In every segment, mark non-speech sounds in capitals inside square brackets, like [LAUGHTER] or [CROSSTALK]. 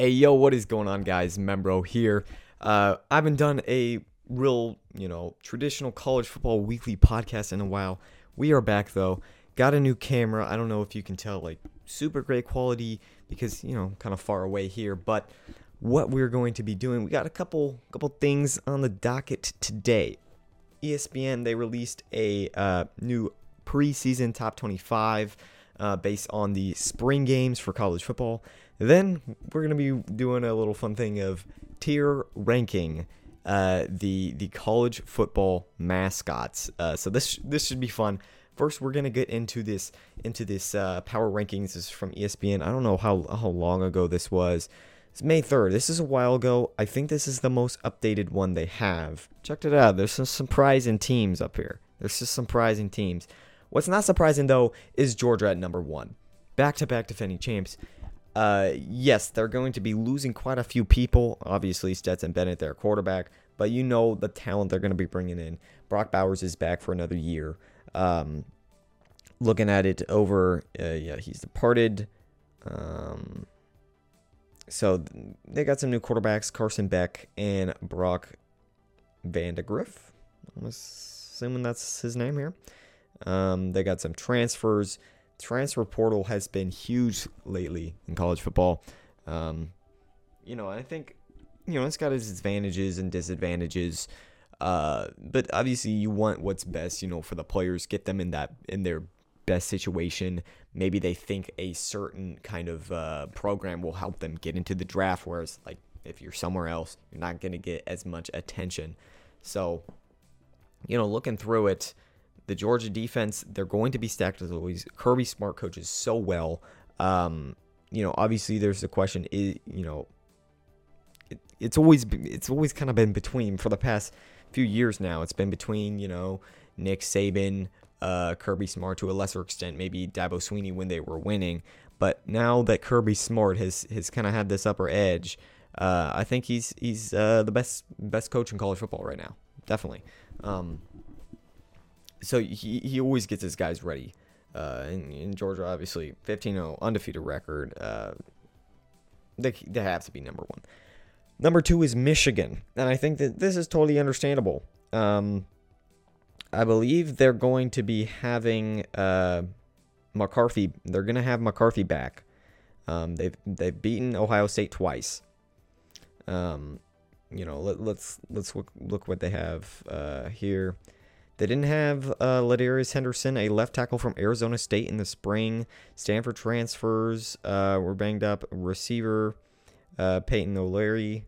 Hey, yo, what is going on, guys? Membro here. Uh, I haven't done a real, you know, traditional college football weekly podcast in a while. We are back, though. Got a new camera. I don't know if you can tell, like, super great quality because, you know, kind of far away here. But what we're going to be doing, we got a couple, couple things on the docket today. ESPN, they released a uh, new preseason top 25 uh, based on the spring games for college football. Then we're gonna be doing a little fun thing of tier ranking uh, the the college football mascots. Uh, so this this should be fun. First, we're gonna get into this into this uh, power rankings. This is from ESPN. I don't know how how long ago this was. It's May 3rd. This is a while ago. I think this is the most updated one they have. Checked it out. There's some surprising teams up here. There's just surprising teams. What's not surprising though is Georgia at number one, back to back defending champs. Uh, yes, they're going to be losing quite a few people. Obviously, Stetson Bennett, their quarterback, but you know the talent they're going to be bringing in. Brock Bowers is back for another year. Um, looking at it over, uh, yeah, he's departed. Um, so they got some new quarterbacks, Carson Beck and Brock Vandegrift. I'm assuming that's his name here. Um, they got some transfers. Transfer portal has been huge lately in college football. Um, you know, I think you know it's got its advantages and disadvantages. Uh, but obviously, you want what's best, you know, for the players. Get them in that in their best situation. Maybe they think a certain kind of uh, program will help them get into the draft. Whereas, like, if you're somewhere else, you're not going to get as much attention. So, you know, looking through it, the Georgia defense, they're going to be stacked as always. Kirby Smart coaches so well. Um, you know, obviously there's the question is, you know, it, it's always it's always kind of been between for the past few years now. It's been between, you know, Nick Saban, uh, Kirby Smart to a lesser extent, maybe Dabo Swinney when they were winning. But now that Kirby Smart has has kind of had this upper edge, uh, I think he's he's uh, the best best coach in college football right now. Definitely. Um, so he, he always gets his guys ready. Uh, in, in Georgia, obviously, 15-0 undefeated record. Uh, they, they have to be number one. Number two is Michigan, and I think that this is totally understandable. Um, I believe they're going to be having uh, McCarthy. They're going to have McCarthy back. Um, they've they've beaten Ohio State twice. Um, you know, let, let's let's look look what they have uh, here. They didn't have uh, LaDarius Henderson, a left tackle from Arizona State in the spring. Stanford transfers uh, were banged up. Receiver uh, Peyton O'Leary,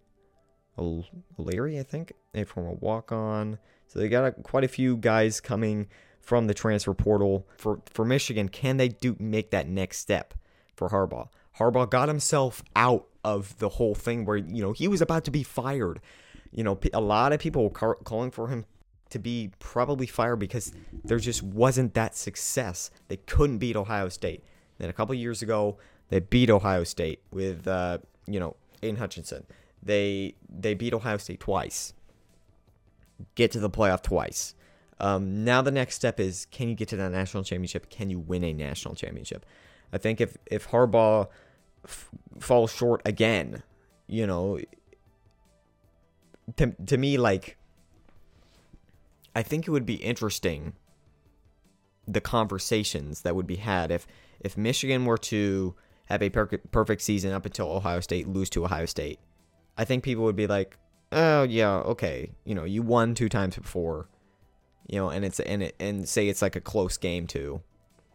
O'Leary, I think, a former walk on. So they got a, quite a few guys coming from the transfer portal for for Michigan. Can they do make that next step for Harbaugh? Harbaugh got himself out of the whole thing where you know he was about to be fired. You know, a lot of people were calling for him to be probably fired because there just wasn't that success. They couldn't beat Ohio State. Then a couple years ago, they beat Ohio State with uh, you know Aidan Hutchinson. They they beat Ohio State twice. Get to the playoff twice. Um, now the next step is can you get to that national championship? Can you win a national championship? I think if if Harbaugh f- falls short again, you know, to to me like I think it would be interesting the conversations that would be had if if Michigan were to have a per- perfect season up until Ohio State lose to Ohio State. I think people would be like, "Oh yeah, okay, you know, you won two times before." You know, and it's and it and say it's like a close game too.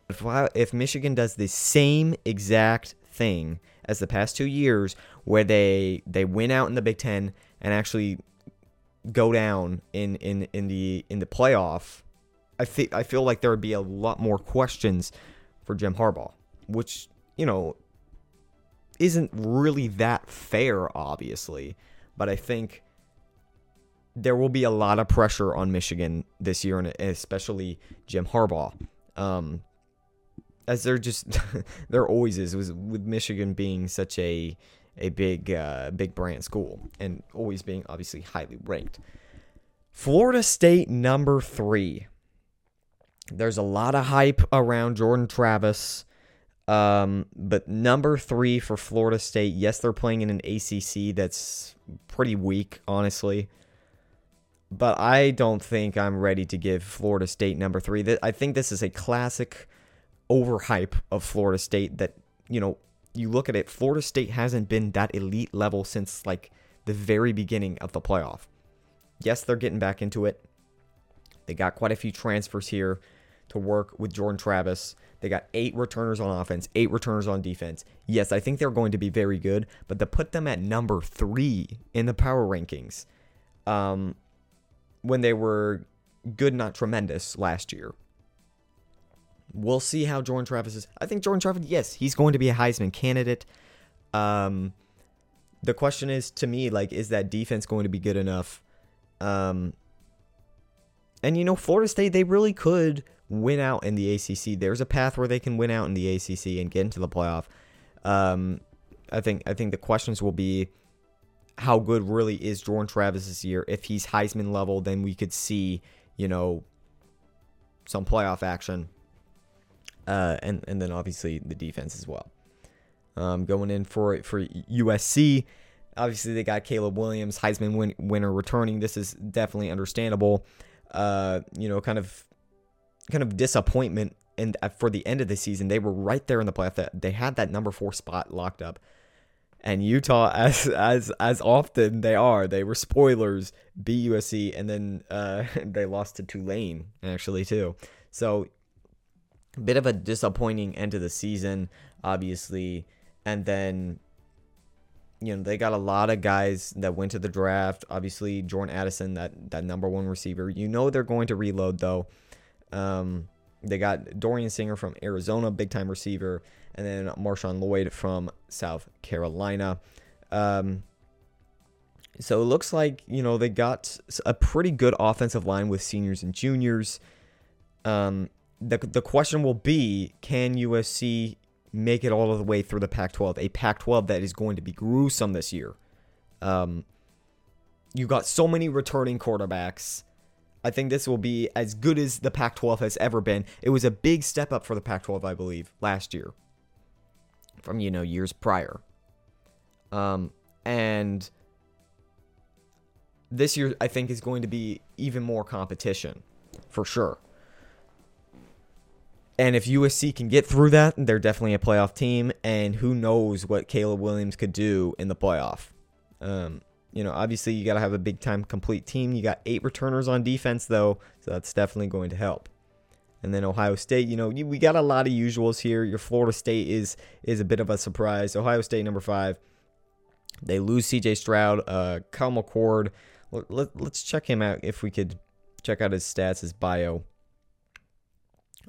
If if Michigan does the same exact thing as the past 2 years where they they win out in the Big 10 and actually go down in in in the in the playoff, I think I feel like there would be a lot more questions for Jim Harbaugh, which you know isn't really that fair, obviously. But I think there will be a lot of pressure on Michigan this year, and especially Jim Harbaugh. Um, as there just [LAUGHS] there always is with with Michigan being such a a big uh, big brand school and always being obviously highly ranked. Florida State number three. There's a lot of hype around Jordan Travis. Um, but number three for Florida State. Yes, they're playing in an ACC that's pretty weak, honestly. But I don't think I'm ready to give Florida State number three. I think this is a classic overhype of Florida State that, you know, you look at it, Florida State hasn't been that elite level since like the very beginning of the playoff. Yes, they're getting back into it. They got quite a few transfers here to work with Jordan Travis. They got eight returners on offense, eight returners on defense. Yes, I think they're going to be very good, but to put them at number three in the power rankings, um, when they were good, not tremendous last year. We'll see how Jordan Travis is. I think Jordan Travis, yes, he's going to be a Heisman candidate. Um, the question is to me, like, is that defense going to be good enough? Um, and you know, Florida State, they really could win out in the ACC. There's a path where they can win out in the ACC and get into the playoff. Um, I think I think the questions will be how good really is Jordan Travis this year. If he's Heisman level, then we could see you know some playoff action, uh, and and then obviously the defense as well. Um, going in for for USC. Obviously, they got Caleb Williams, Heisman win- winner, returning. This is definitely understandable. Uh, you know, kind of kind of disappointment and for the end of the season, they were right there in the playoff. They had that number four spot locked up. And Utah, [LAUGHS] as as as often they are, they were spoilers, beat USC, and then uh, [LAUGHS] they lost to Tulane actually too. So, bit of a disappointing end to the season, obviously. And then, you know, they got a lot of guys that went to the draft. Obviously, Jordan Addison, that that number one receiver. You know they're going to reload though. Um, they got Dorian Singer from Arizona, big time receiver, and then Marshawn Lloyd from South Carolina. Um, so it looks like you know they got a pretty good offensive line with seniors and juniors. Um, the the question will be, can USC make it all the way through the Pac-12? A Pac-12 that is going to be gruesome this year. Um, you got so many returning quarterbacks. I think this will be as good as the Pac 12 has ever been. It was a big step up for the Pac 12, I believe, last year from, you know, years prior. Um, and this year, I think, is going to be even more competition for sure. And if USC can get through that, they're definitely a playoff team. And who knows what Caleb Williams could do in the playoff. Um, you know, obviously you got to have a big time complete team. You got eight returners on defense though, so that's definitely going to help. And then Ohio State, you know, we got a lot of usuals here. Your Florida State is is a bit of a surprise. Ohio State number five. They lose C.J. Stroud, uh, Kyle McCord. Let, let's check him out if we could check out his stats, his bio.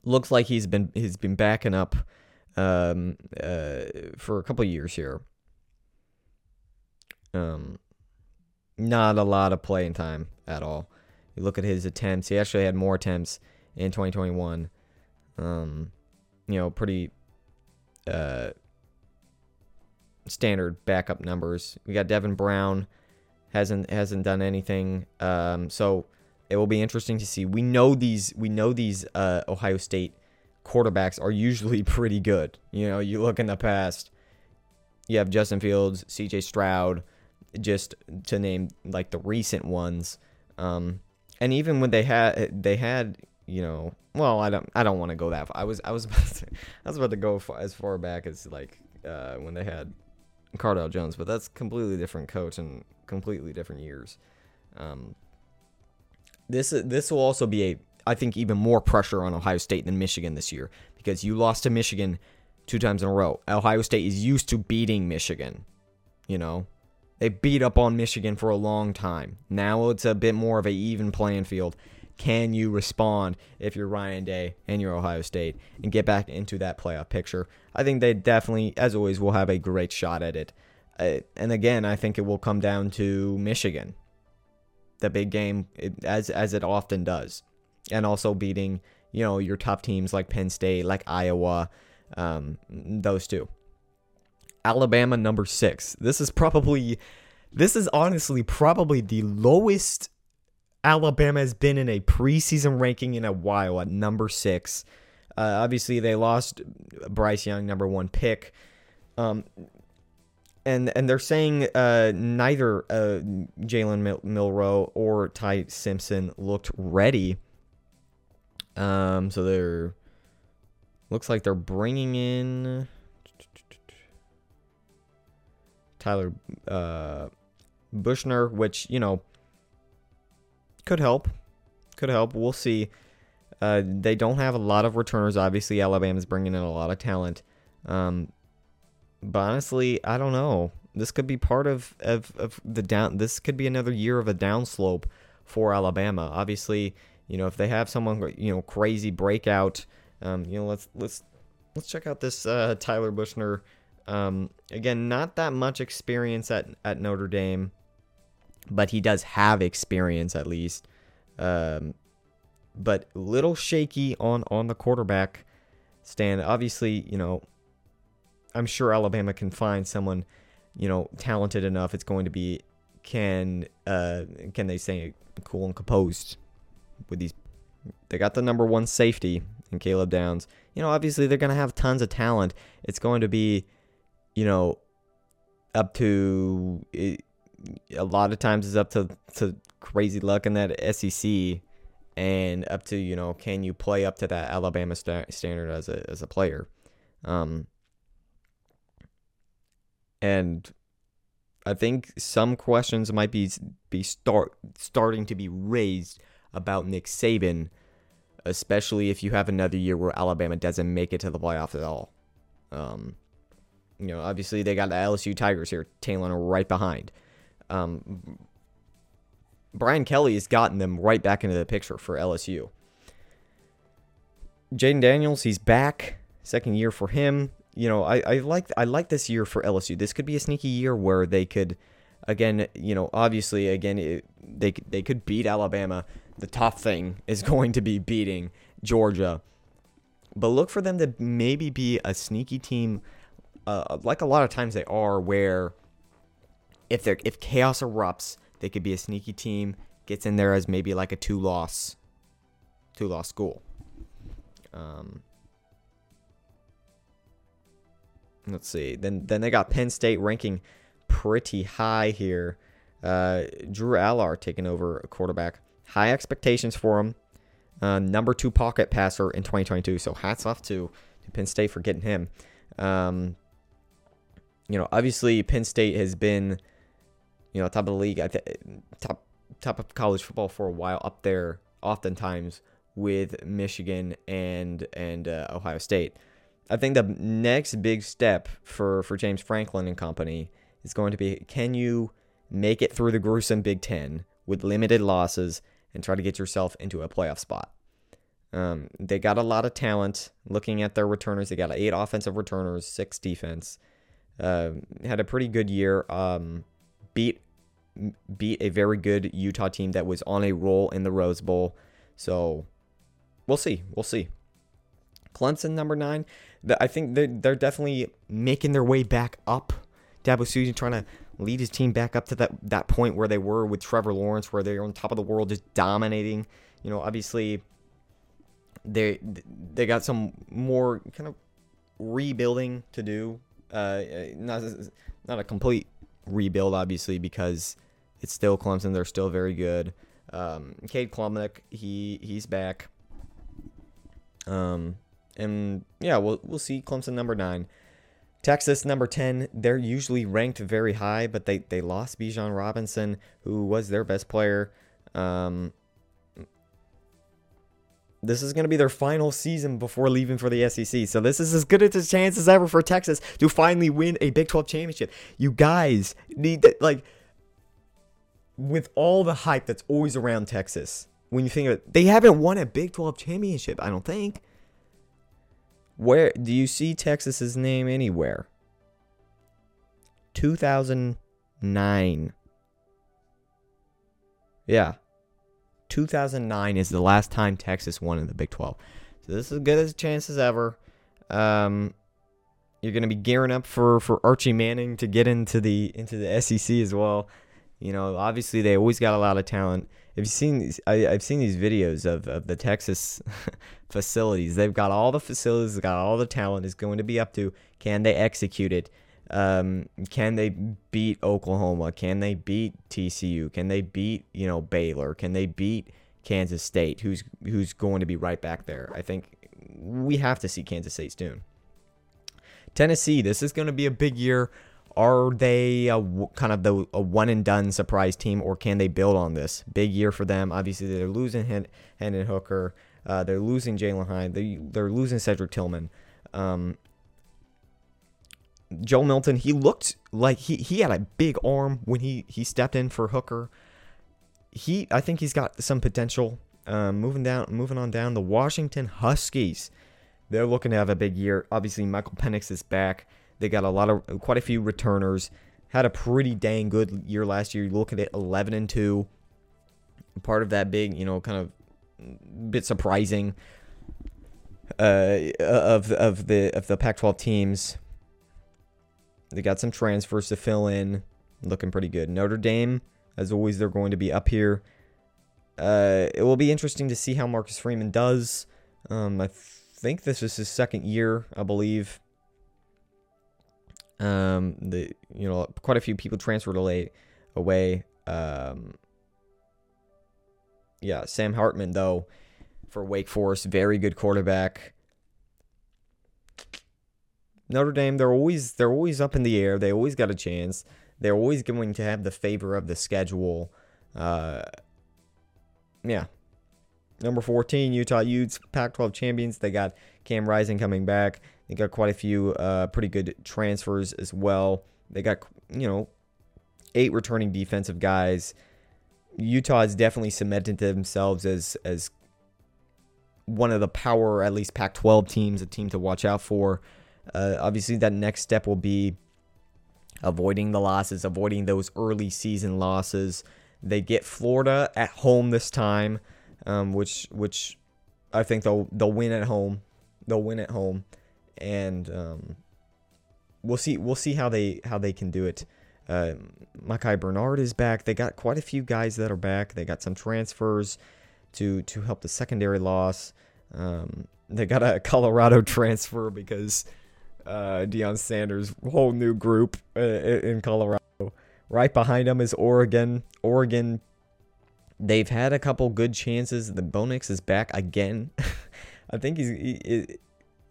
Looks like he's been he's been backing up um, uh, for a couple years here. Um, not a lot of playing time at all. You look at his attempts; he actually had more attempts in 2021. Um, you know, pretty uh, standard backup numbers. We got Devin Brown hasn't hasn't done anything. Um, so it will be interesting to see. We know these we know these uh, Ohio State quarterbacks are usually [LAUGHS] pretty good. You know, you look in the past, you have Justin Fields, C.J. Stroud just to name like the recent ones. Um, and even when they had they had you know well I don't I don't want to go that far. I was I was [LAUGHS] about to, I was about to go far, as far back as like uh, when they had Cardale Jones, but that's completely different coach and completely different years. Um, this this will also be a I think even more pressure on Ohio State than Michigan this year because you lost to Michigan two times in a row. Ohio State is used to beating Michigan, you know, they beat up on Michigan for a long time. Now it's a bit more of an even playing field. Can you respond if you're Ryan Day and you're Ohio State and get back into that playoff picture? I think they definitely, as always, will have a great shot at it. Uh, and again, I think it will come down to Michigan, the big game, as as it often does, and also beating you know your top teams like Penn State, like Iowa, um, those two. Alabama number six. This is probably, this is honestly probably the lowest Alabama has been in a preseason ranking in a while at number six. Uh, obviously, they lost Bryce Young, number one pick. Um, and and they're saying uh, neither uh, Jalen Mil- Milroe or Ty Simpson looked ready. Um, so they're looks like they're bringing in Tyler uh, Buchner, which you know could help, could help. We'll see. Uh, they don't have a lot of returners. Obviously, Alabama's bringing in a lot of talent. Um, but honestly, I don't know. This could be part of, of, of the down. This could be another year of a downslope for Alabama. Obviously, you know if they have someone you know crazy breakout, um, you know let's let's let's check out this uh, Tyler Buchner. Um, again, not that much experience at at Notre Dame, but he does have experience at least. Um, but little shaky on on the quarterback stand. Obviously, you know I'm sure Alabama can find someone, you know, talented enough. It's going to be can uh can they say cool and composed with these. They got the number one safety in Caleb Downs. You know, obviously they're going to have tons of talent. It's going to be, you know, up to it, a lot of times it's up to to crazy luck in that SEC and up to you know can you play up to that Alabama st- standard as a as a player. Um, and I think some questions might be be start starting to be raised about Nick Saban, especially if you have another year where Alabama doesn't make it to the playoffs at all. Um, you know, obviously they got the LSU Tigers here, tailing right behind. Um, Brian Kelly has gotten them right back into the picture for LSU. Jayden Daniels, he's back. Second year for him you know, I, I like I like this year for LSU. This could be a sneaky year where they could, again, you know, obviously, again, it, they they could beat Alabama. The tough thing [LAUGHS] is going to be beating Georgia, but look for them to maybe be a sneaky team, uh, like a lot of times they are, where if they if chaos erupts, they could be a sneaky team, gets in there as maybe like a two loss, two loss school. Um, let's see. Then then they got Penn State ranking pretty high here. Uh, Drew Allar taking over quarterback. High expectations for him. Uh, number two pocket passer in 2022. So hats off to, to Penn State for getting him. Um, you know, obviously Penn State has been, you know, top of the league, top top of college football for a while, up there oftentimes with Michigan and and uh, Ohio State. I think the next big step for, for James Franklin and company is going to be can you make it through the gruesome Big Ten with limited losses and try to get yourself into a playoff spot? Um, they got a lot of talent. Looking at their returners, they got eight offensive returners, six defense. Uh, had a pretty good year. Um, beat beat a very good Utah team that was on a roll in the Rose Bowl. So we'll see. We'll see. Clemson number nine. I think they're, they're definitely making their way back up. Dabo Swinney trying to lead his team back up to that, that point where they were with Trevor Lawrence, where they're on top of the world, just dominating. You know, obviously they they got some more kind of rebuilding to do. Uh, not not a complete rebuild, obviously, because it's still Clemson. They're still very good. Um, Cade Klubnik, he he's back. Um, and yeah, we'll we'll see Clemson number nine. Texas number 10, they're usually ranked very high, but they, they lost Bijan Robinson, who was their best player. Um, this is going to be their final season before leaving for the SEC. So this is as good a chance as ever for Texas to finally win a Big 12 championship. You guys need to, like, with all the hype that's always around Texas, when you think of it, they haven't won a Big 12 championship, I don't think. Where do you see Texas's name anywhere? 2009. Yeah. 2009 is the last time Texas won in the Big 12. So this is as good as a chance as ever. Um, you're going to be gearing up for, for Archie Manning to get into the into the SEC as well. You know, obviously they always got a lot of talent. Have you seen these? I, have seen these videos of, of the Texas [LAUGHS] facilities. They've got all the facilities, they've got all the talent. Is going to be up to can they execute it? Um, can they beat Oklahoma? Can they beat TCU? Can they beat you know Baylor? Can they beat Kansas State? Who's who's going to be right back there? I think we have to see Kansas State soon. Tennessee, this is going to be a big year are they a, kind of the a one and done surprise team, or can they build on this? Big year for them. Obviously, they're losing Hendon Hooker. Uh, they're losing Jalin Hyatt. They, they're losing Cedric Tillman. Um, Joe Milton, he looked like he, he had a big arm when he, he stepped in for Hooker. He, I think he's got some potential. Um, moving down, moving on down, the Washington Huskies. They're looking to have a big year. Obviously, Michael Penix is back. They got a lot of quite a few returners. Had a pretty dang good year last year. You look at it, 11 and two. Part of that big, you know, kind of bit surprising uh, of of the of the Pac-12 teams. They got some transfers to fill in, looking pretty good. Notre Dame, as always, they're going to be up here. Uh, it will be interesting to see how Marcus Freeman does. Um, I think this is his second year, I believe. Um, the you know quite a few people transferred away. Away. Um, yeah, Sam Hartman though for Wake Forest, very good quarterback. Notre Dame, they're always they're always up in the air. They always got a chance. They're always going to have the favor of the schedule. Uh, yeah. Number 14, Utah Utes, Pac 12 champions. They got Cam Rising coming back. They got quite a few uh, pretty good transfers as well. They got, you know, eight returning defensive guys. Utah has definitely cemented themselves as as one of the power, at least Pac-12 teams, a team to watch out for. Uh, obviously, that next step will be avoiding the losses, avoiding those early season losses. They get Florida at home this time, um, which which I think they'll they'll win at home. They'll win at home and um, we'll see we'll see how they how they can do it. Uh, Micah Bernard is back. They got quite a few guys that are back. They got some transfers to to help the secondary loss. Um, they got a Colorado [LAUGHS] transfer because uh, Deion Sanders' whole new group uh, in Colorado. Right behind them is Oregon. Oregon, they've had a couple good chances. The Bo Nix is back again. [LAUGHS] I think he's he,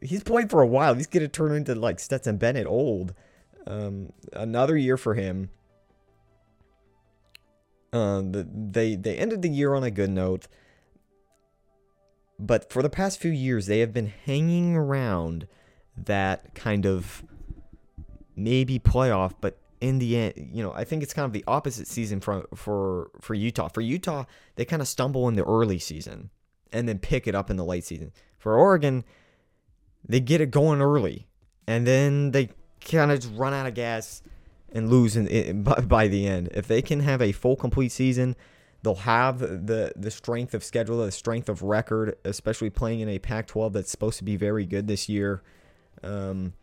he's played for a while. He's gonna turn into like Stetson Bennett old. Um, another year for him. Uh, they they ended the year on a good note, but for the past few years they have been hanging around that kind of maybe playoff, but in the end, you know, I think it's kind of the opposite season for for for Utah. For Utah, they kind of stumble in the early season and then pick it up in the late season. For Oregon, they get it going early, and then they kind of just run out of gas and lose in, in, by, by the end. If they can have a full complete season, they'll have the the strength of schedule, the strength of record, especially playing in a Pac-12 that's supposed to be very good this year. Um,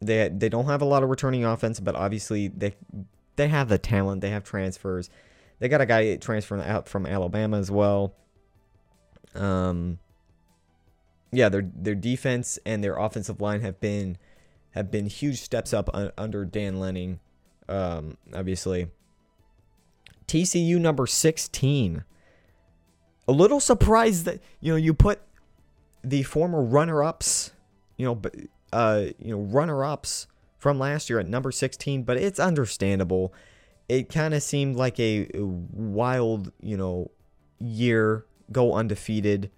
they they don't have a lot of returning offense, but obviously they they have the talent. They have transfers. They got a guy transferring out from Alabama as well. Um, yeah, their their defense and their offensive line have been have been huge steps up un, under Dan Lanning. Um, obviously, TCU number sixteen. A little surprised that you know you put the former runner-ups, you know, uh, you know, runner-ups from last year at number sixteen, but it's understandable. It kind of seemed like a wild, you know, year, go undefeated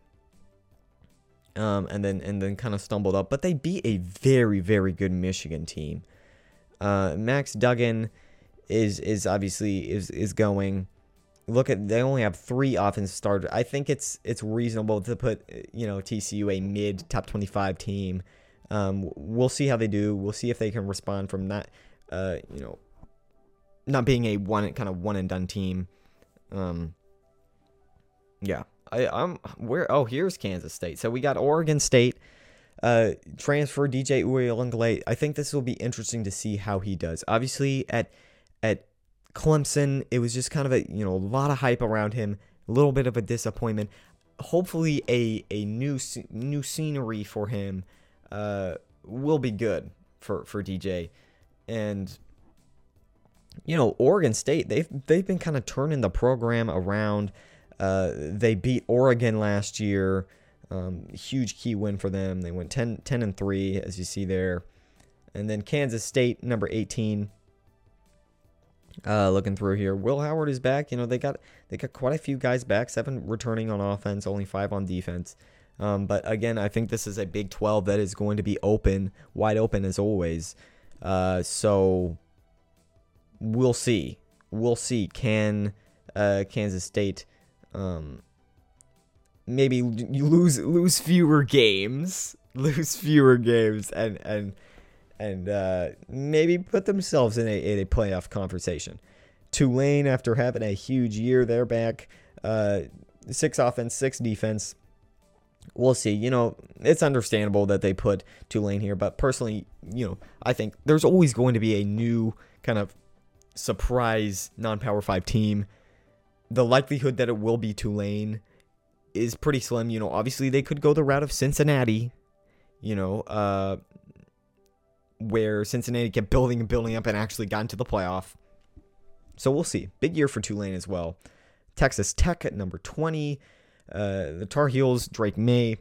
um, and then and then kind of stumbled up. But they beat a very very good Michigan team. Uh, Max Duggan is is obviously is is going. Look at they only have three offensive starters. I think it's it's reasonable to put you know TCU a mid top twenty five team. Um, we'll see how they do. We'll see if they can respond from not uh, you know not being a one kind of one and done team. Um, yeah. I, I'm where? Oh, here's Kansas State. So we got Oregon State uh, transfer DJ Uiagalelei. I think this will be interesting to see how he does. Obviously, at at Clemson, it was just kind of a you know a lot of hype around him, a little bit of a disappointment. Hopefully, a a new new scenery for him uh, will be good for for DJ, and you know Oregon State they've they've been kind of turning the program around. Uh, they beat Oregon last year. Um, huge key win for them. They went 10, 10 and 3, as you see there. And then Kansas State, number 18. Uh, looking through here, Will Howard is back. You know they got they got quite a few guys back. Seven returning on offense, only five on defense. Um, but again, I think this is a Big 12 that is going to be open, wide open as always. Uh, so we'll see. We'll see. Can uh, Kansas State um, maybe lose lose fewer games, [LAUGHS] lose fewer games, and and and uh, maybe put themselves in a in a playoff conversation. Tulane, after having a huge year, they're back. Uh, six offense, six defense. We'll see. You know, it's understandable that they put Tulane here, but personally, you know, I think there's always going to be a new kind of surprise non-power five team. The likelihood that it will be Tulane is pretty slim. You know, obviously they could go the route of Cincinnati, you know, uh, where Cincinnati kept building and building up and actually got into the playoff. So we'll see. Big year for Tulane as well. Texas Tech at number 20. Uh, the Tar Heels, Drake Maye,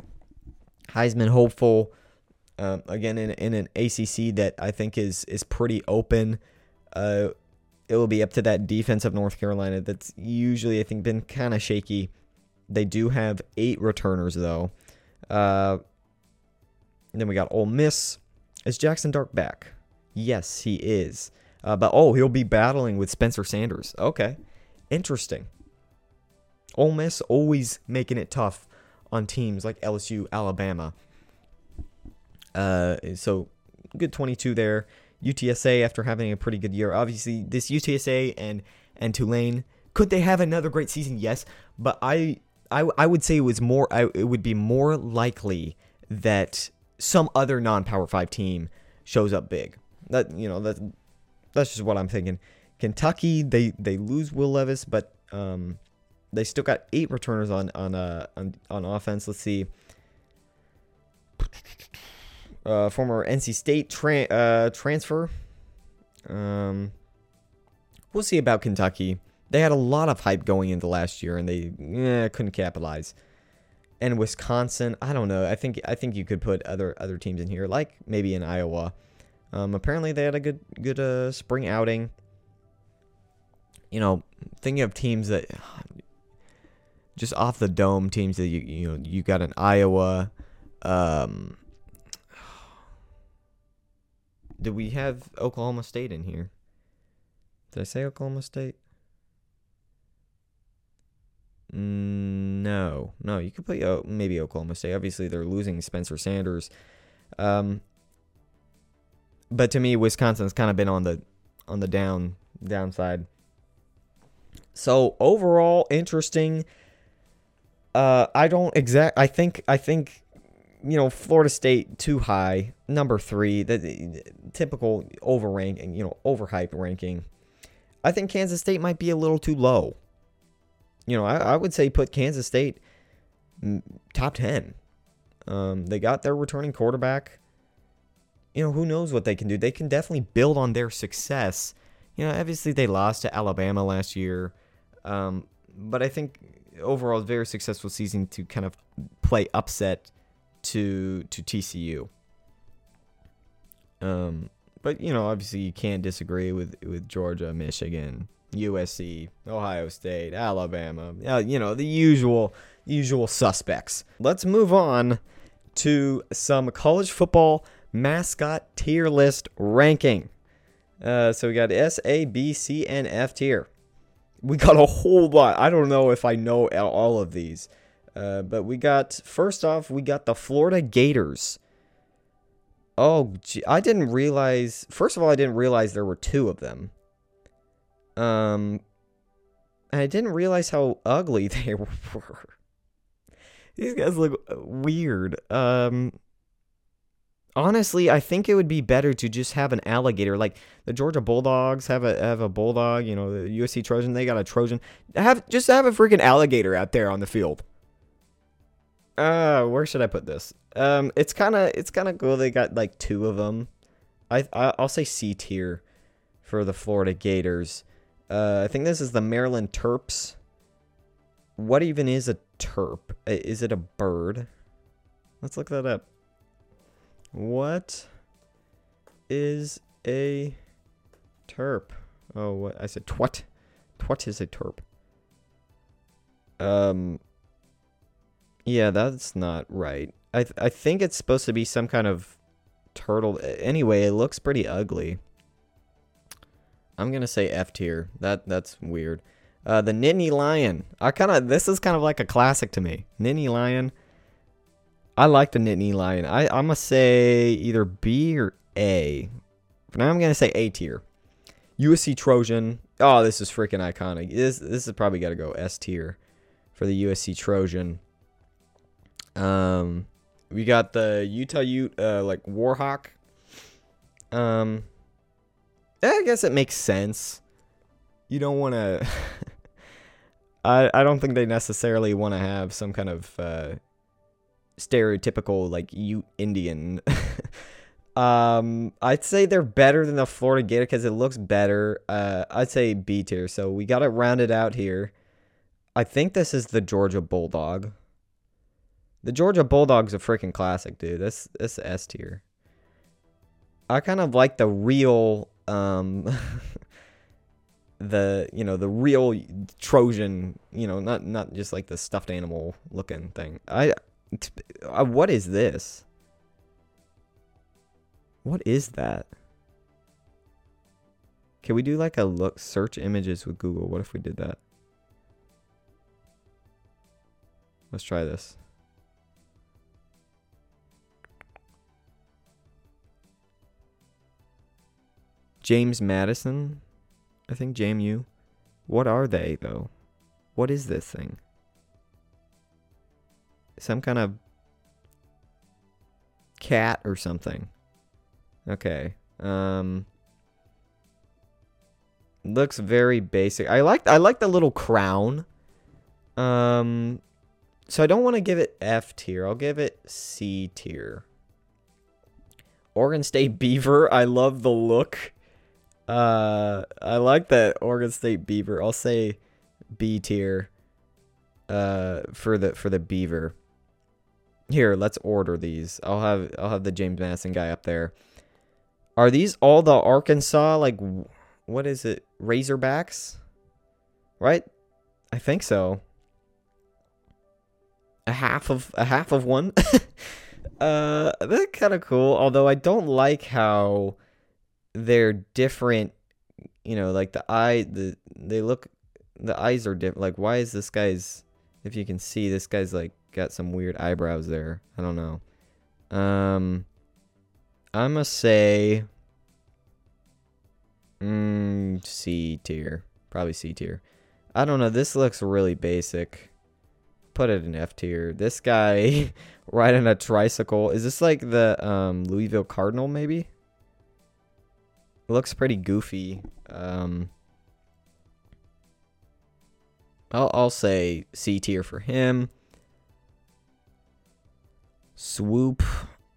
Heisman hopeful. Um, again, in, in an ACC that I think is is pretty open. Uh, it will be up to that defense of North Carolina that's usually, I think, been kind of shaky they do have eight returners though. Uh, and then we got Ole Miss. Is Jaxson Dart back? Yes, he is. Uh, but oh, he'll be battling with Spencer Sanders. Okay, interesting. Ole Miss always making it tough on teams like LSU, Alabama. Uh, so good 22 there. UTSA after having a pretty good year. Obviously, this UTSA and and Tulane could they have another great season? Yes, but I I, I would say it was more I, it would be more likely that some other non-power 5 team shows up big. That you know that that's just what I'm thinking. Kentucky they they lose Will Levis but um they still got eight returners on on uh on, on offense. Let's see. Uh, former NC State tra- uh, transfer. Um, we'll see about Kentucky. They had a lot of hype going into last year, and they eh, couldn't capitalize. And Wisconsin, I don't know. I think I think you could put other other teams in here, like maybe in Iowa. Um, apparently, they had a good good uh, spring outing. You know, thinking of teams that just off the dome teams that you you know you got an Iowa. Um, did we have Oklahoma State in here? Did I say Oklahoma State? No, no, you could play oh, maybe Oklahoma State. Obviously, they're losing Spencer Sanders. Um, but to me, Wisconsin's kind of been on the on the down downside. So overall, interesting. Uh, I don't exact. I think I think you know Florida State too high, number three. The, the typical overranking, you know, overhype ranking. I think Kansas State might be a little too low you know, I, I would say put Kansas State top 10. Um, they got their returning quarterback. You know, who knows what they can do? They can definitely build on their success. You know, obviously they lost to Alabama last year. Um, but I think overall, very successful season to kind of play upset to to TCU. Um, but you know, obviously you can't disagree with with Georgia, Michigan, USC, Ohio State, Alabama, you know, the usual usual suspects. Let's move on to some college football mascot tier list ranking. Uh, so we got S, A, B, C, and F tier. We got a whole lot. I don't know if I know all of these. Uh, but we got, first off, we got the Florida Gators. Oh, gee, I didn't realize, first of all, I didn't realize there were two of them. Um, I didn't realize how ugly [LAUGHS] they were. These guys look weird. Um, honestly, I think it would be better to just have an alligator. Like the Georgia Bulldogs have a have a bulldog. You know, the USC Trojan they got a Trojan. Have just have a freaking alligator out there on the field. Uh, where should I put this? Um, it's kind of it's kind of cool. They got like two of them. I, I I'll say C tier for the Florida Gators. Uh, I think this is the Maryland Terps. What even is a terp? Is it a bird? Let's look that up. What is a terp? Oh, what I said twat. Twat is a terp. Um Yeah, that's not right. I th- I think it's supposed to be some kind of turtle. Anyway, it looks pretty ugly. I'm to say F tier. That that's weird. Uh, the Nittany Lion. I kind of this is kind of like a classic to me. Nittany Lion. I like the Nittany Lion. I I'm gonna say either B or A. But now I'm gonna say A tier. USC Trojan. Oh, this is freaking iconic. This this is probably got to go S tier for the USC Trojan. Um, we got the Utah Ute uh, like Warhawk. Um, I guess it makes sense. You don't want to. [LAUGHS] I I don't think they necessarily want to have some kind of uh, stereotypical like Ute Indian. [LAUGHS] um, I'd say they're better than the Florida Gator because it looks better. Uh, I'd say B tier. So we got it rounded out here. I think this is the Georgia Bulldog. The Georgia Bulldog's a freaking classic, dude. This this S tier. I kind of like the real um [LAUGHS] the you know the real Trojan, you know, not not just like the stuffed animal looking thing. I uh, what is this? What is that? Can we do like a look search images with Google? What if we did that? Let's try this. James Madison, I think JMU. What are they though? What is this thing? Some kind of cat or something. Okay. Um looks very basic. I like I like the little crown. Um so I don't want to give it F tier. I'll give it C tier. Oregon State [LAUGHS] Beaver. I love the look. Uh, I like that Oregon State Beaver. I'll say B tier. Uh, for the for the Beaver. Here, let's order these. I'll have I'll have the James Madison guy up there. Are these all the Arkansas like what is it? Razorbacks? Right? I think so. A half of a half of one. [LAUGHS] uh that's kind of cool, although I don't like how they're different you know like the eye the they look the eyes are different like why is this guy's if you can see this guy's like got some weird eyebrows there? I don't know. Um i'm gonna say mm, c tier probably c tier. I don't know this looks really basic. Put it in f tier. This guy [LAUGHS] riding a tricycle is this like the um louisville cardinal maybe looks pretty goofy. Um, I'll I'll say C tier for him. Swoop.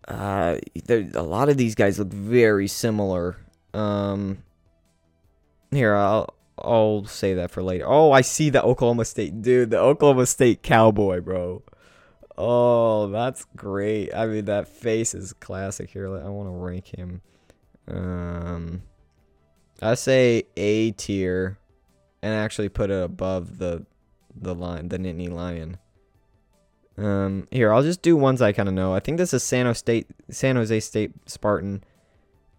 Uh, there, a lot of these guys look very similar. Um, here I'll I'll say that for later. Oh, I see the Oklahoma State dude, the Oklahoma State cowboy, bro. Oh, that's great. I mean, that face is classic. Here, I want to rank him. Um, I say A tier, and actually put it above the the line, the Nittany Lion. Um, here I'll just do ones I kind of know. I think this is San Jose State, San Jose State Spartan.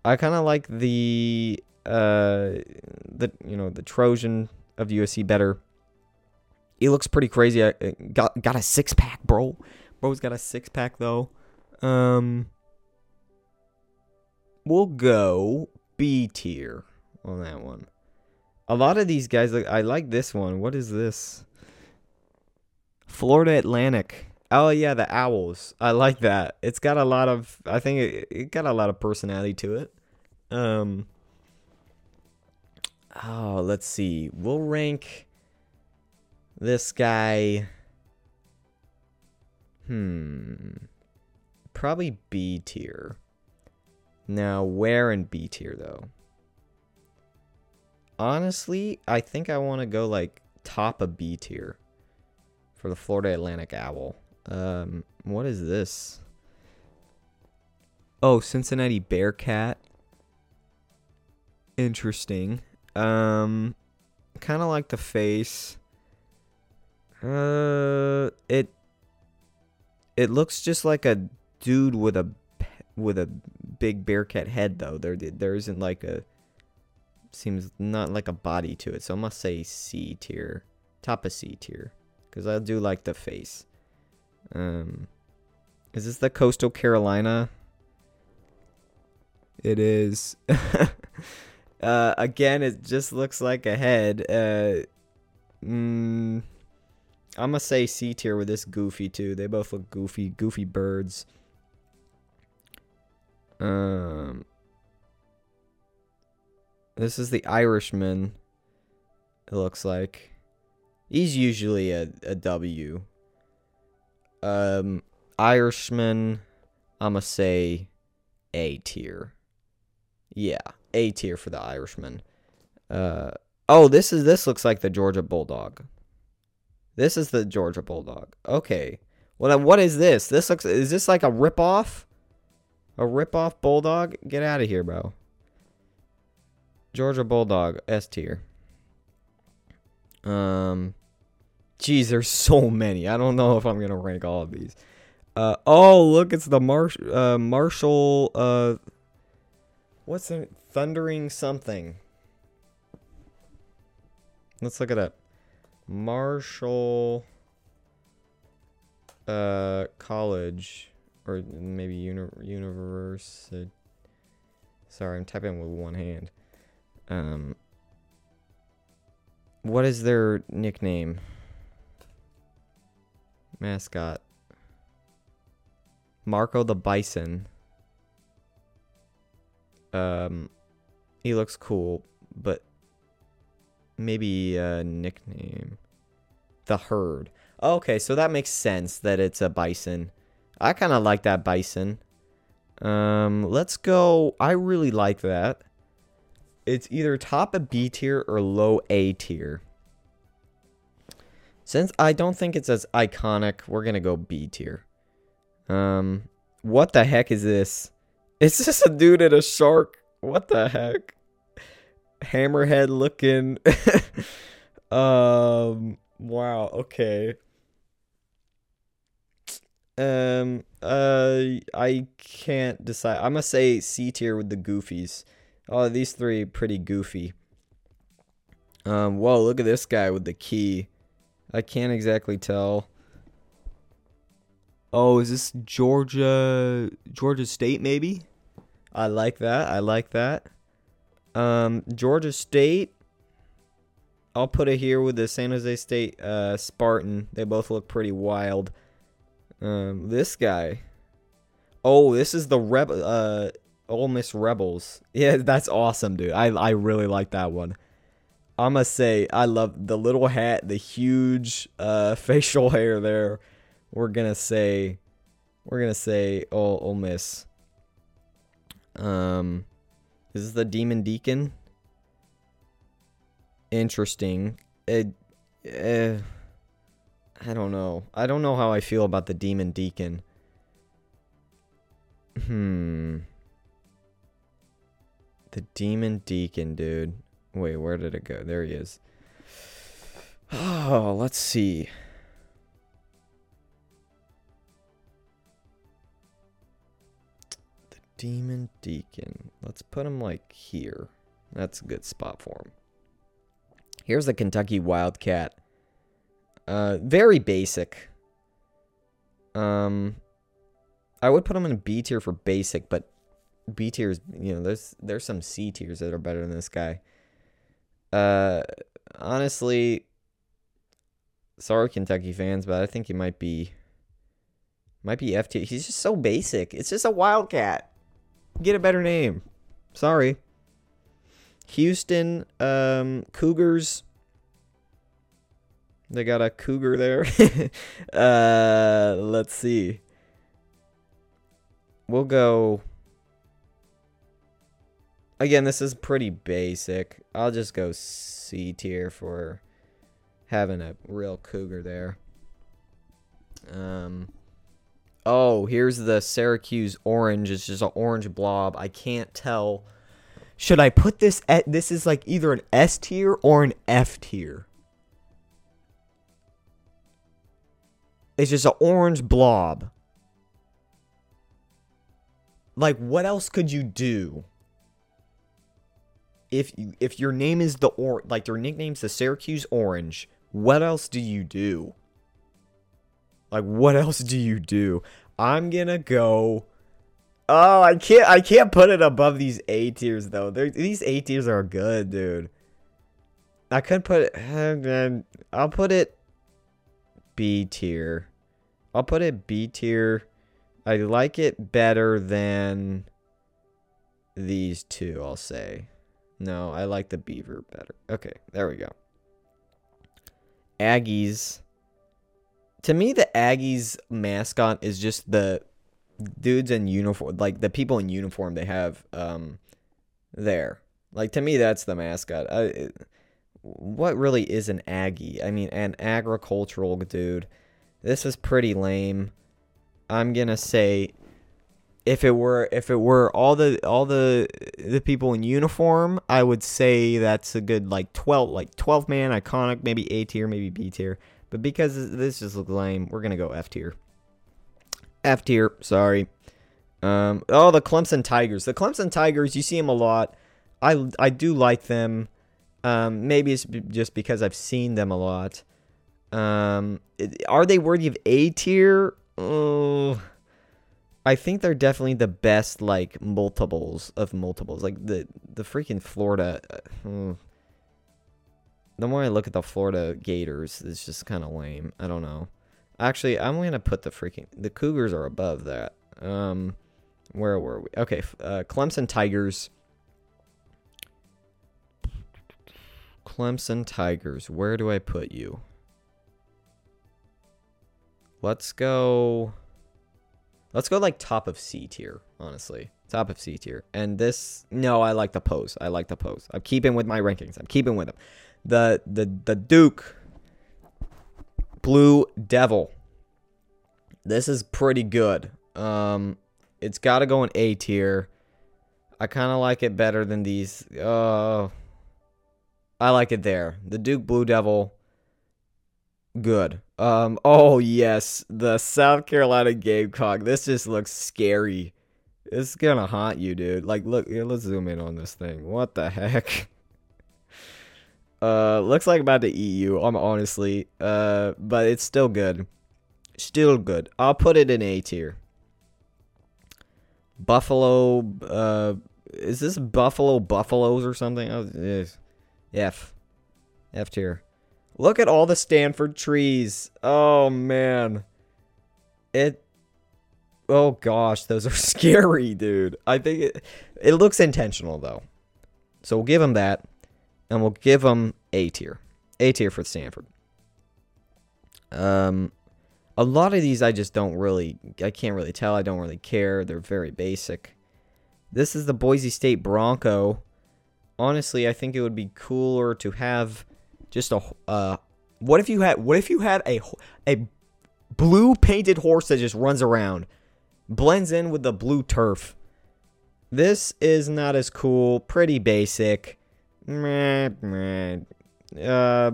I kind of like the uh the you know the Trojan of USC better. He looks pretty crazy. I got got a six pack, bro. Bro's got a six pack though. Um, we'll go B tier on that one. A lot of these guys, like I like this one. What is this? Florida Atlantic. Oh yeah, the owls. I like that. It's got a lot of. I think it, it got a lot of personality to it. Um. Oh, let's see. We'll rank this guy. Hmm. Probably B tier. Now, where in B tier though? Honestly, I think I want to go like top of B tier for the Florida Atlantic Owl. Um, what is this? Oh, Cincinnati Bearcat. Interesting. Um, kind of like the face. Uh, it it looks just like a dude with a with a big bearcat head though. There there isn't like a seems not like a body to it. So I must say C tier, top of C tier, because I do like the face. Um, is this the Coastal Carolina? It is. [LAUGHS] uh, again, it just looks like a head. Uh, mm, I'm gonna say C tier with this goofy too. They both look goofy, goofy birds. Um, this is the Irishman. It looks like he's usually a, a W. Um, Irishman, I'ma say A tier. Yeah, A tier for the Irishman. Uh, oh, this is this looks like the Georgia Bulldog. This is the Georgia Bulldog. Okay. What what is this? This looks is this like a ripoff? A ripoff Bulldog? Get out of here, bro. Georgia Bulldog S tier. Um Geez, there's so many. I don't know if I'm gonna rank all of these. Uh, oh, look, it's the Marsh, uh, Marshall. Uh, what's the thundering something? Let's look it up. Marshall. Uh, college or maybe uni- university. Sorry, I'm typing with one hand. Um, what is their nickname? Mascot. Marco the Bison. Um, he looks cool, but maybe a nickname. The Herd. Okay, so that makes sense that it's a bison. I kind of like that bison. Um, let's go. I really like that. It's either top of B tier or low A tier. Since I don't think it's as iconic, we're gonna go B tier. Um, what the heck is this? [LAUGHS] It's just a dude and a shark. What the heck? Hammerhead looking. [LAUGHS] um. Wow. Okay. Um. Uh. I can't decide. I'm gonna say C tier with the goofies. Oh, these three pretty goofy. Um. Whoa! Look at this guy with the key. I can't exactly tell. Oh, is this Georgia Georgia State maybe? I like that. I like that. Um Georgia State I'll put it here with the San Jose State uh, Spartan. They both look pretty wild. Um, this guy. Oh, this is the Reb uh Ole Miss Rebels. [LAUGHS] Yeah, that's awesome, dude. I I really like that one. I must say, I love the little hat, the huge uh, [LAUGHS] facial hair there. We're gonna say, we're gonna say, oh, Ole Miss. Um, this is this the Demon Deacon? Interesting. It, uh, I don't know. I don't know how I feel about the Demon Deacon. Hmm. The Demon Deacon, dude. Wait, where did it go? There he is. Oh, let's see. The Demon Deacon. Let's put him like here. That's a good spot for him. Here's the Kentucky Wildcat. Uh, very basic. Um, I would put him in a B tier for basic, but B tiers, you know, there's there's some C tiers that are better than this guy. Uh, honestly, sorry, Kentucky fans, but I think he might be Might be F tier. He's just so basic. It's just a Wildcat. Get a better name. Sorry. Houston um, Cougars. They got a cougar there. [LAUGHS] uh, let's see. We'll go. Again, this is pretty basic. I'll just go C tier for having a real cougar there. Um. Oh, here's the Syracuse orange. It's just an orange blob. I can't tell. Should I put this at this is like either an S tier or an F tier? It's just an orange blob. Like what else could you do? If if your name is the or like your nickname's the Syracuse Orange, what else do you do? Like what else do you do? I'm gonna go. Oh, I can't. I can't put it above these A tiers though. They're, these A tiers are good, dude. I could put it. [SIGHS] I'll put it B tier. I'll put it B tier. I like it better than these two. I'll say. No, I like the beaver better. Okay, there we go. Aggies to me the Aggies mascot is just the dudes in uniform like the people in uniform they have um there. Like to me that's the mascot. I, what really is an Aggie? I mean an agricultural dude. This is pretty lame. I'm to say if it were if it were all the all the the people in uniform, I would say that's a good like 12 like 12 man iconic, maybe A tier, maybe B tier. But because this just looks lame, we're gonna go F tier. F tier, sorry. Um, oh, the Clemson Tigers. The Clemson Tigers, you see them a lot. I I do like them. Um, maybe it's just because I've seen them a lot. Um, are they worthy of A tier? Oh, I think they're definitely the best like multiples of multiples. Like the the freaking Florida. Uh, the more I look at the Florida Gators, it's just kind of lame. I don't know. Actually, I'm gonna put the freaking the Cougars are above that. Um, where were we? Okay, uh, Clemson Tigers. Clemson Tigers. Where do I put you? Let's go. Let's go like top of C tier, honestly. Top of C tier. And this, no, I like the pose. I like the pose. I'm keeping with my rankings. I'm keeping with them the the the Duke Blue Devil. This is pretty good. Um, it's got to go in A tier. I kind of like it better than these. Uh, I like it there. The Duke Blue Devil. Good. Um. Oh yes, the South Carolina Gamecock. This just looks scary. It's gonna haunt you, dude. Like, look. Here, let's zoom in on this thing. What the heck? [LAUGHS] Uh, looks like I'm about to eat you. I'm honestly. Uh, but it's still good. Still good. I'll put it in A tier. Buffalo. Uh, is this Buffalo Buffaloes or something? Oh, yes. F. F tier. Look at all the Stanford trees. Oh man. It. Oh gosh, those are [LAUGHS] scary, dude. I think it. It looks intentional though. So we'll give him that and we'll give them A tier. A tier for Stanford. Um, a lot of these I just don't really, I can't really tell. I don't really care. They're very basic. This is the Boise State Bronco. Honestly, I think it would be cooler to have just a. Uh, what if you had? What if you had a a blue painted horse that just runs around, blends in with the blue turf? This is not as cool. Pretty basic. Meh, meh. Uh,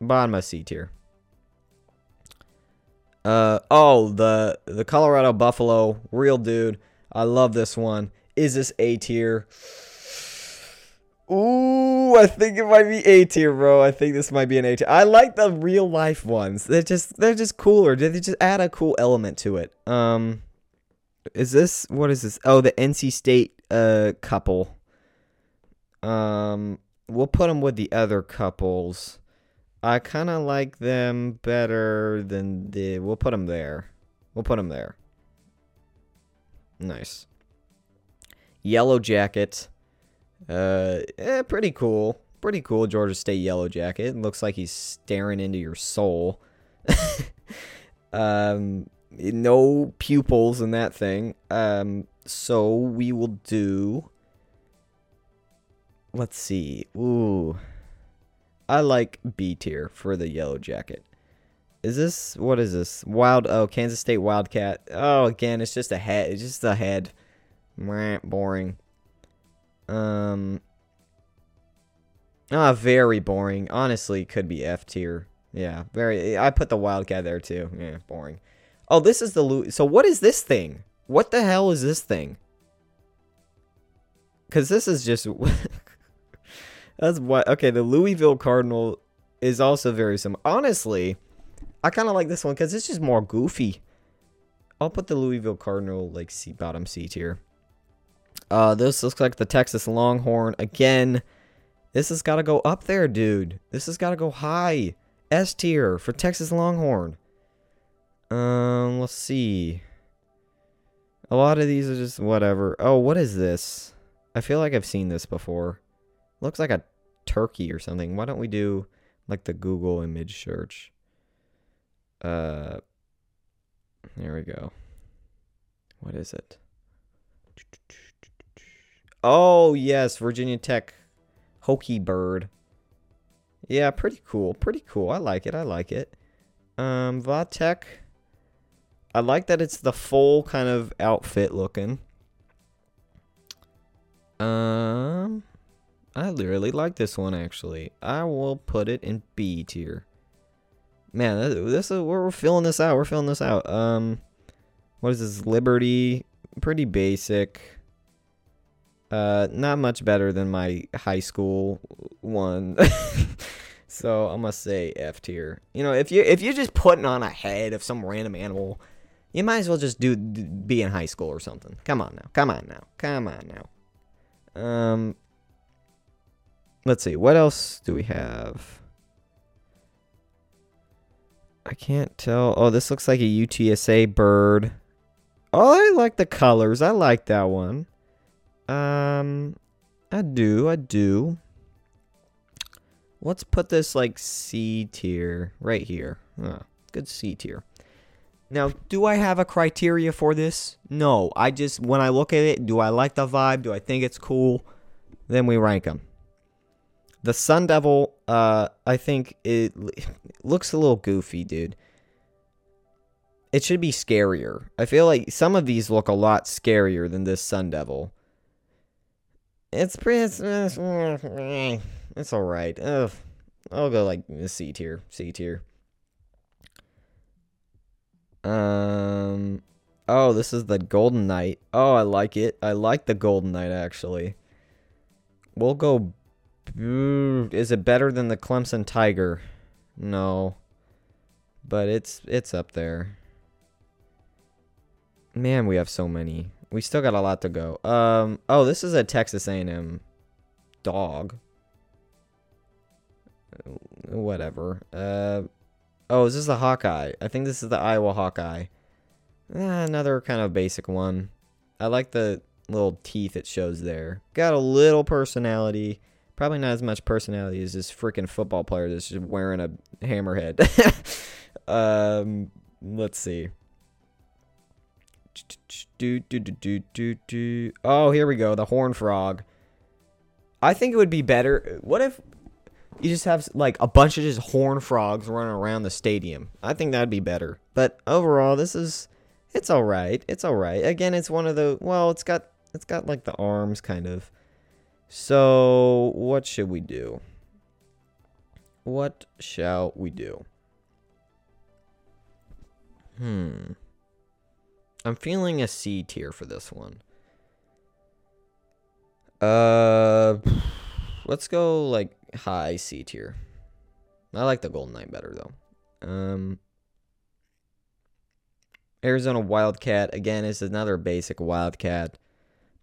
bottom of C tier. Uh oh, the the Colorado Buffalo, real dude. I love this one. Is this A tier? Ooh, I think it might be A tier, bro. I think this might be an A tier. I like the real life ones. They're just they're just cooler. They just add a cool element to it. Um, is this what is this? Oh, the NC State uh couple. Um, we'll put them with the other couples. I kind of like them better than the. We'll put them there. We'll put them there. Nice. Yellow jacket. Uh, eh, pretty cool. Pretty cool Georgia State yellow jacket. looks like he's staring into your soul. [LAUGHS] um, no pupils in that thing. Um, so we will do. Let's see. Ooh. I like B tier for the yellow jacket. Is this what is this? Wild oh Kansas State Wildcat. Oh again, it's just a head. It's just a head. Boring. Um Ah, very boring. Honestly, could be F tier. Yeah, very I put the Wildcat there too. Yeah, boring. Oh, this is the Louis. So what is this thing? What the hell is this thing? Cuz this is just [LAUGHS] That's what. Okay, the Louisville Cardinal is also very similar. Honestly, I kind of like this one because it's just more goofy. I'll put the Louisville Cardinal like C bottom C tier. Uh, this looks like the Texas Longhorn again. This has got to go up there, dude. This has got to go high. S tier for Texas Longhorn. Um, let's see. A lot of these are just whatever. Oh, what is this? I feel like I've seen this before. Looks like a turkey or something. Why don't we do like the Google image search? Uh, there we go. What is it? Oh, yes, Virginia Tech Hokie Bird. Yeah, pretty cool. Pretty cool. I like it. I like it. Um, Vatek. I like that it's the full kind of outfit looking. Um, I really like this one actually. I will put it in B tier. Man, this is we're filling this out. We're filling this out. Um, what is this? Liberty, pretty basic. Uh, not much better than my high school one. [LAUGHS] so I must say F tier. You know, if you if you're just putting on a head of some random animal, you might as well just do be in high school or something. Come on now. Come on now. Come on now. Um, Let's see, what else do we have? I can't tell. Oh, this looks like a UTSA bird. Oh, I like the colors. I like that one. Um, I do. I do. Let's put this like C tier right here. Oh, good C tier. Now, do I have a criteria for this? No. I just, when I look at it, do I like the vibe? Do I think it's cool? Then we rank them. The Sun Devil, uh, I think it [SIGHS] looks a little goofy, dude. It should be scarier. I feel like some of these look a lot scarier than this Sun Devil. It's. It's, it's all right. Ugh. I'll go like C tier. C tier. Um. Oh, this is the Golden Knight. Oh, I like it. I like the Golden Knight actually. We'll go is it better than the Clemson Tiger? No. But it's it's up there. Man, we have so many. We still got a lot to go. Um oh, this is a Texas A&M dog. Whatever. Uh Oh, is this the Hawkeye? I think this is the Iowa Hawkeye. Eh, another kind of basic one. I like the little teeth it shows there. Got a little personality. Probably not as much personality as this freaking football player that's just wearing a hammerhead. [LAUGHS] um, let's see. Do, do, do, do, do, do. Oh, here we go. The horn frog. I think it would be better. What if you just have like a bunch of just horn frogs running around the stadium? I think that'd be better. But overall, this is it's all right. It's all right. Again, it's one of the well, it's got it's got like the arms kind of. So, what should we do? What shall we do? Hmm. I'm feeling a C tier for this one. Uh, let's go like high C tier. I like the Golden Knight better though. Um, Arizona Wildcat again is another basic Wildcat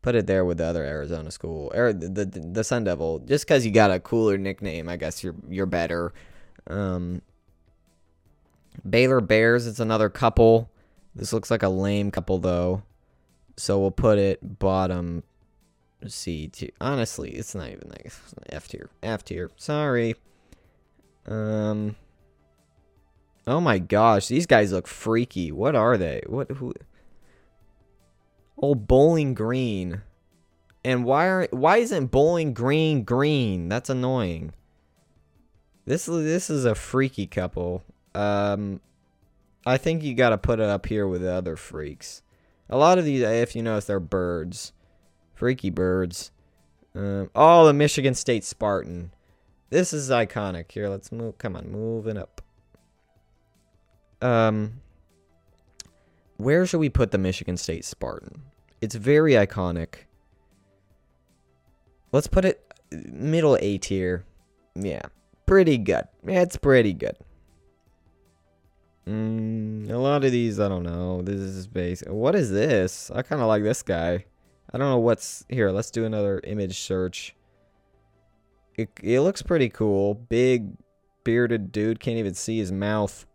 put it there with the other Arizona school or the the, the Sun Devil. Just because you got a cooler nickname, I guess you're you're better. Um, Baylor Bears, it's another couple. This looks like a lame couple though. So we'll put it bottom C tier. Honestly, it's not even like F tier. F tier. Sorry. Um. Oh my gosh, these guys look freaky. What are they? What who? Oh, Bowling Green. And why are why isn't Bowling Green green? That's annoying. This this is a freaky couple. Um, I think you got to put it up here with the other freaks. A lot of these, if you notice, they're birds. Freaky birds. Um, oh, the Michigan State Spartan. This is iconic. Here, let's move. Come on, moving up. Um, where should we put the Michigan State Spartan? It's very iconic. Let's put it middle A tier. Yeah, pretty good. It's pretty good. Mm, a lot of these, I don't know. This is basic. What is this? I kind of like this guy. I don't know what's here. Let's do another image search. It, it looks pretty cool. Big bearded dude. Can't even see his mouth.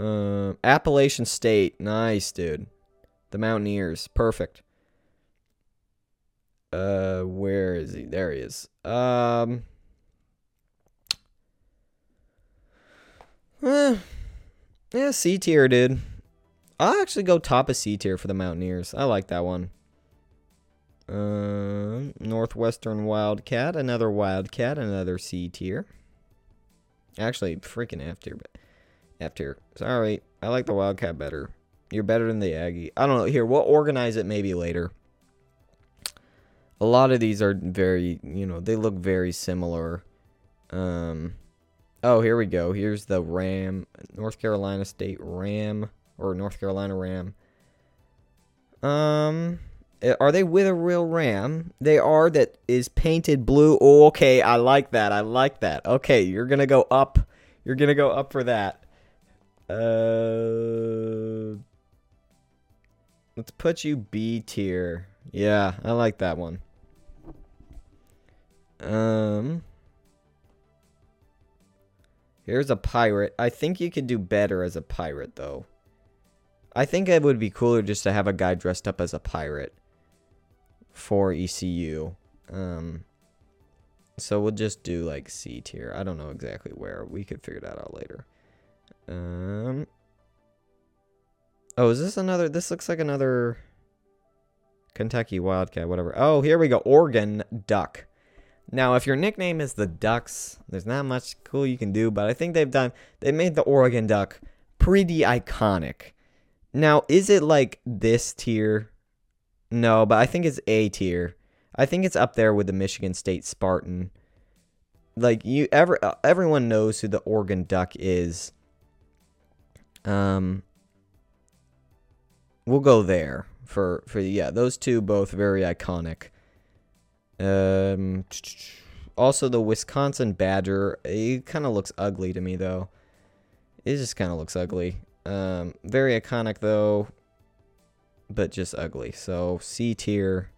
Uh, Appalachian State. Nice, dude. The Mountaineers. Perfect. Uh, where is he? There he is. Um... Eh, yeah, C tier, dude. I'll actually go top of C tier for the Mountaineers. I like that one. Uh, Northwestern Wildcat, another Wildcat, another C tier. Actually, freaking F tier, but F tier. Sorry, I like the Wildcat better. You're better than the Aggie. I don't know. Here, we'll organize it maybe later. A lot of these are very, you know, they look very similar. Um, Oh, here we go. Here's the Ram, North Carolina State Ram, or North Carolina Ram. Um, eh, are they with a real ram? They are. That is painted blue. Oh, okay. I like that. I like that. Okay, you're gonna go up. You're gonna go up for that. Uh, let's put you B tier. Yeah, I like that one. Um. Here's a pirate. I think you could do better as a pirate, though. I think it would be cooler just to have a guy dressed up as a pirate for ECU. Um, so we'll just do like C tier. I don't know exactly where. We could figure that out later. Um. Oh, is this another? This looks like another Kentucky Wildcat, whatever. Oh, here we go. Oregon Duck. Now, if your nickname is the Ducks, there's not much cool you can do, but I think they've done, they made the Oregon Duck pretty iconic. Now, is it like this tier? No, but I think it's A tier. I think it's up there with the Michigan State Spartan. Like you ever everyone knows who the Oregon Duck is. Um we'll go there for for yeah, those two both very iconic. Um, also, the Wisconsin Badger. It kind of looks ugly to me, though. It just kind of looks ugly. Um, very iconic, though, but just ugly. So, C tier.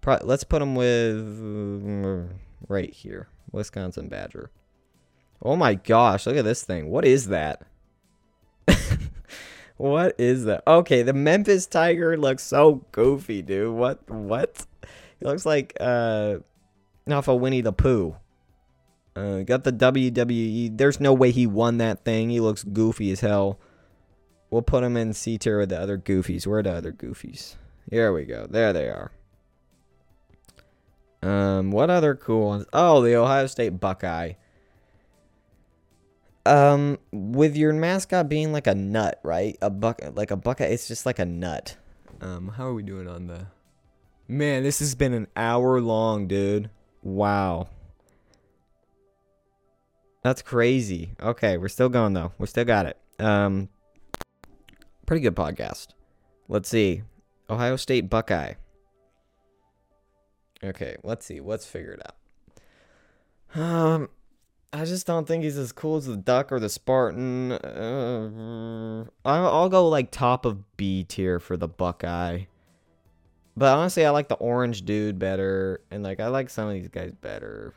Pro- let's put them with right here. Wisconsin Badger. Oh my gosh, look at this thing. What is that? [LAUGHS] what is that? Okay, the Memphis Tiger looks so goofy, dude. What? What? He looks like uh, off of Winnie the Pooh. Uh, got the WWE. There's no way he won that thing. He looks goofy as hell. We'll put him in C tier with the other goofies. Where are the other goofies? Here we go. There they are. Um, what other cool ones? Oh, the Ohio State Buckeye. Um, with your mascot being like a nut, right? A buck, like a buckeye. It's just like a nut. Um, how are we doing on the? Man, this has been an hour long, dude. Wow. That's crazy. Okay, we're still going though. We still got it. Um pretty good podcast. Let's see. Ohio State Buckeye. Okay, let's see. Let's figure it out. Um I just don't think he's as cool as the Duck or the Spartan. Uh, I'll, I'll go like top of B tier for the Buckeye. But honestly, I like the orange dude better, and like I like some of these guys better.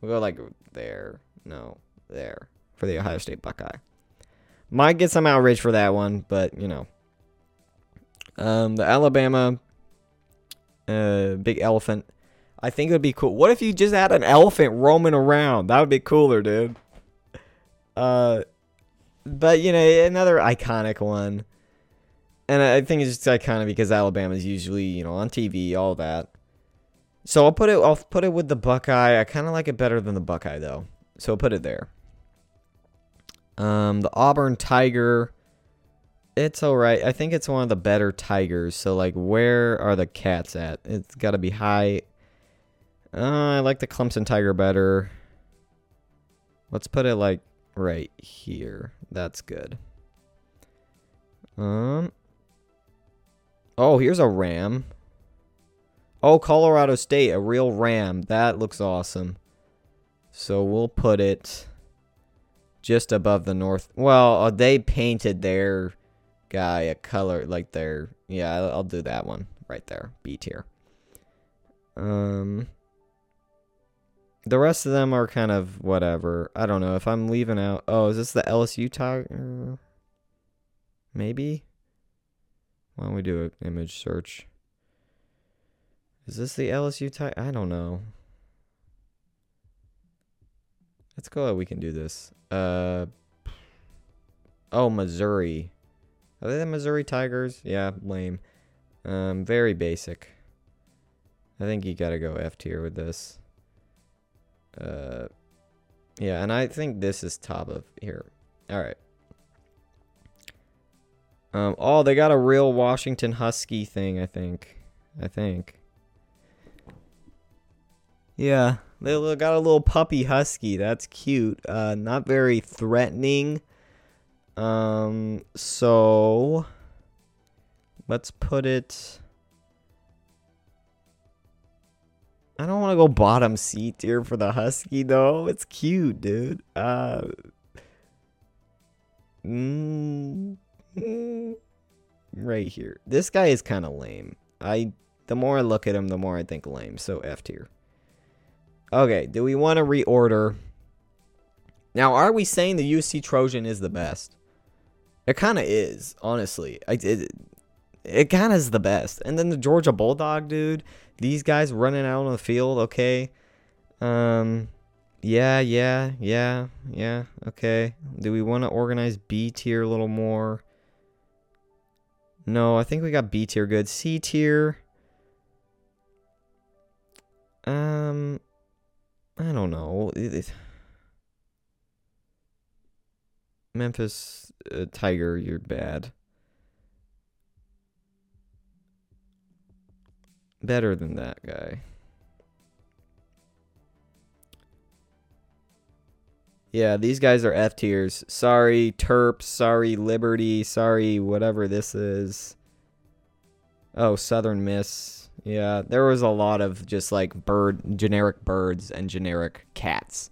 We'll go like there. No, there for the Ohio State Buckeye. Might get some outrage for that one, but you know. Um, the Alabama uh, big elephant. I think it would be cool. What if you just had an elephant roaming around? That would be cooler, dude. Uh, but you know, another iconic one, and I think it's just iconic because Alabama's usually you know on TV, all that. So I'll put it. I'll put it with the Buckeye. I kind of like it better than the Buckeye though, so I'll put it there. Um, the Auburn Tiger. It's all right. I think it's one of the better tigers. So like, where are the cats at? It's got to be high. Uh, I like the Clemson Tiger better. Let's put it like right here. That's good. Um. Oh, here's a ram. Oh, Colorado State, a real ram. That looks awesome. So we'll put it just above the north. Well, uh, they painted their guy a color like their. Yeah, I'll, do that one right there. B tier. Um. The rest of them are kind of whatever. I don't know if I'm leaving out. Oh, is this the LSU tiger? Maybe. Why don't we do an image search? Is this the LSU tiger? I don't know. Let's go. We can do this. Uh. Oh, Missouri. Are they the Missouri Tigers? Yeah, lame. Um, very basic. I think you gotta go F tier with this. Uh, yeah, and I think this is top of here. All right. Um, oh, they got a real Washington Husky thing. I think. I think. Yeah, they got a little puppy husky. That's cute. Uh, not very threatening. Um, so let's put it. I don't want to go bottom seat here for the husky though. It's cute, dude. Uh, mm, right here. This guy is kind of lame. I the more I look at him, the more I think lame. So F tier. Okay, do we want to reorder? Now, are we saying the USC Trojan is the best? It kind of is, honestly. I, it it kind of is the best. And then the Georgia Bulldog, dude. These guys running out on the field, okay. Um, yeah, yeah, yeah, yeah. Okay. Do we want to organize B tier a little more? No, I think we got B tier good. C tier. Um, I don't know. Memphis uh, Tiger, you're bad. Better than that guy. Yeah, these guys are F tiers. Sorry, Terps. Sorry, Liberty. Sorry, whatever this is. Oh, Southern Miss. Yeah, there was a lot of just like bird, generic birds and generic cats.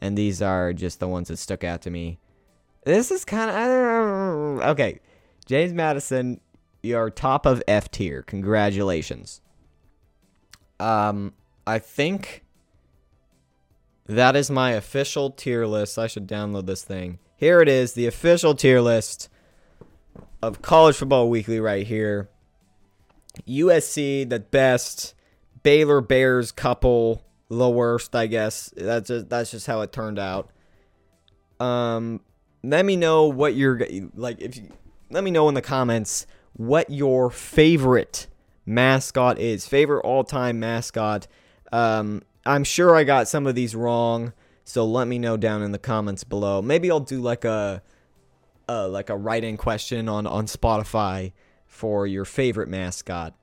And these are just the ones that stuck out to me. This is kind of. Okay. James Madison, you're top of F tier. Congratulations. Um, I think that is my official tier list. I should download this thing. Here it is, the official tier list of College Football Weekly right here. USC, the best. Baylor Bears couple, the worst, I guess. That's just that's just how it turned out. Um, let me know what you're like. If you let me know in the comments what your favorite mascot is, favorite all-time mascot. Um, I'm sure I got some of these wrong, so let me know down in the comments below. Maybe I'll do like a, uh, like a write-in question on on Spotify for your favorite mascot.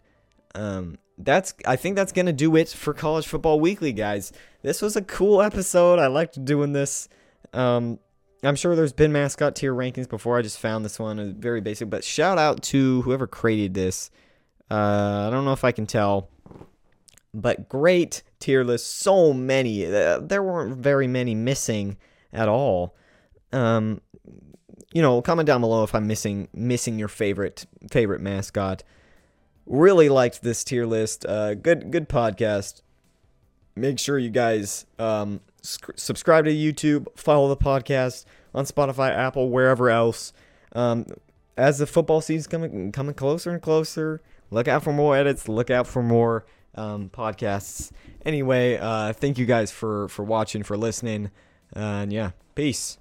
Um, that's I think that's gonna do it for College Football Weekly, guys. This was a cool episode. I liked doing this. Um, I'm sure there's been mascot tier rankings before. I just found this one. It's very basic, but shout out to whoever created this. Uh, I don't know if I can tell, but great tier list. So many. Uh, there weren't very many missing at all. Um, you know, comment down below if I'm missing missing your favorite favorite mascot. really liked this tier list. Uh, good good podcast. Make sure you guys um, sc- subscribe to YouTube, follow the podcast on Spotify, Apple, wherever else. Um, as the football season's coming coming closer and closer, look out for more edits. Look out for more um, podcasts. Anyway, uh, thank you guys for for watching, for listening, uh, and yeah, peace.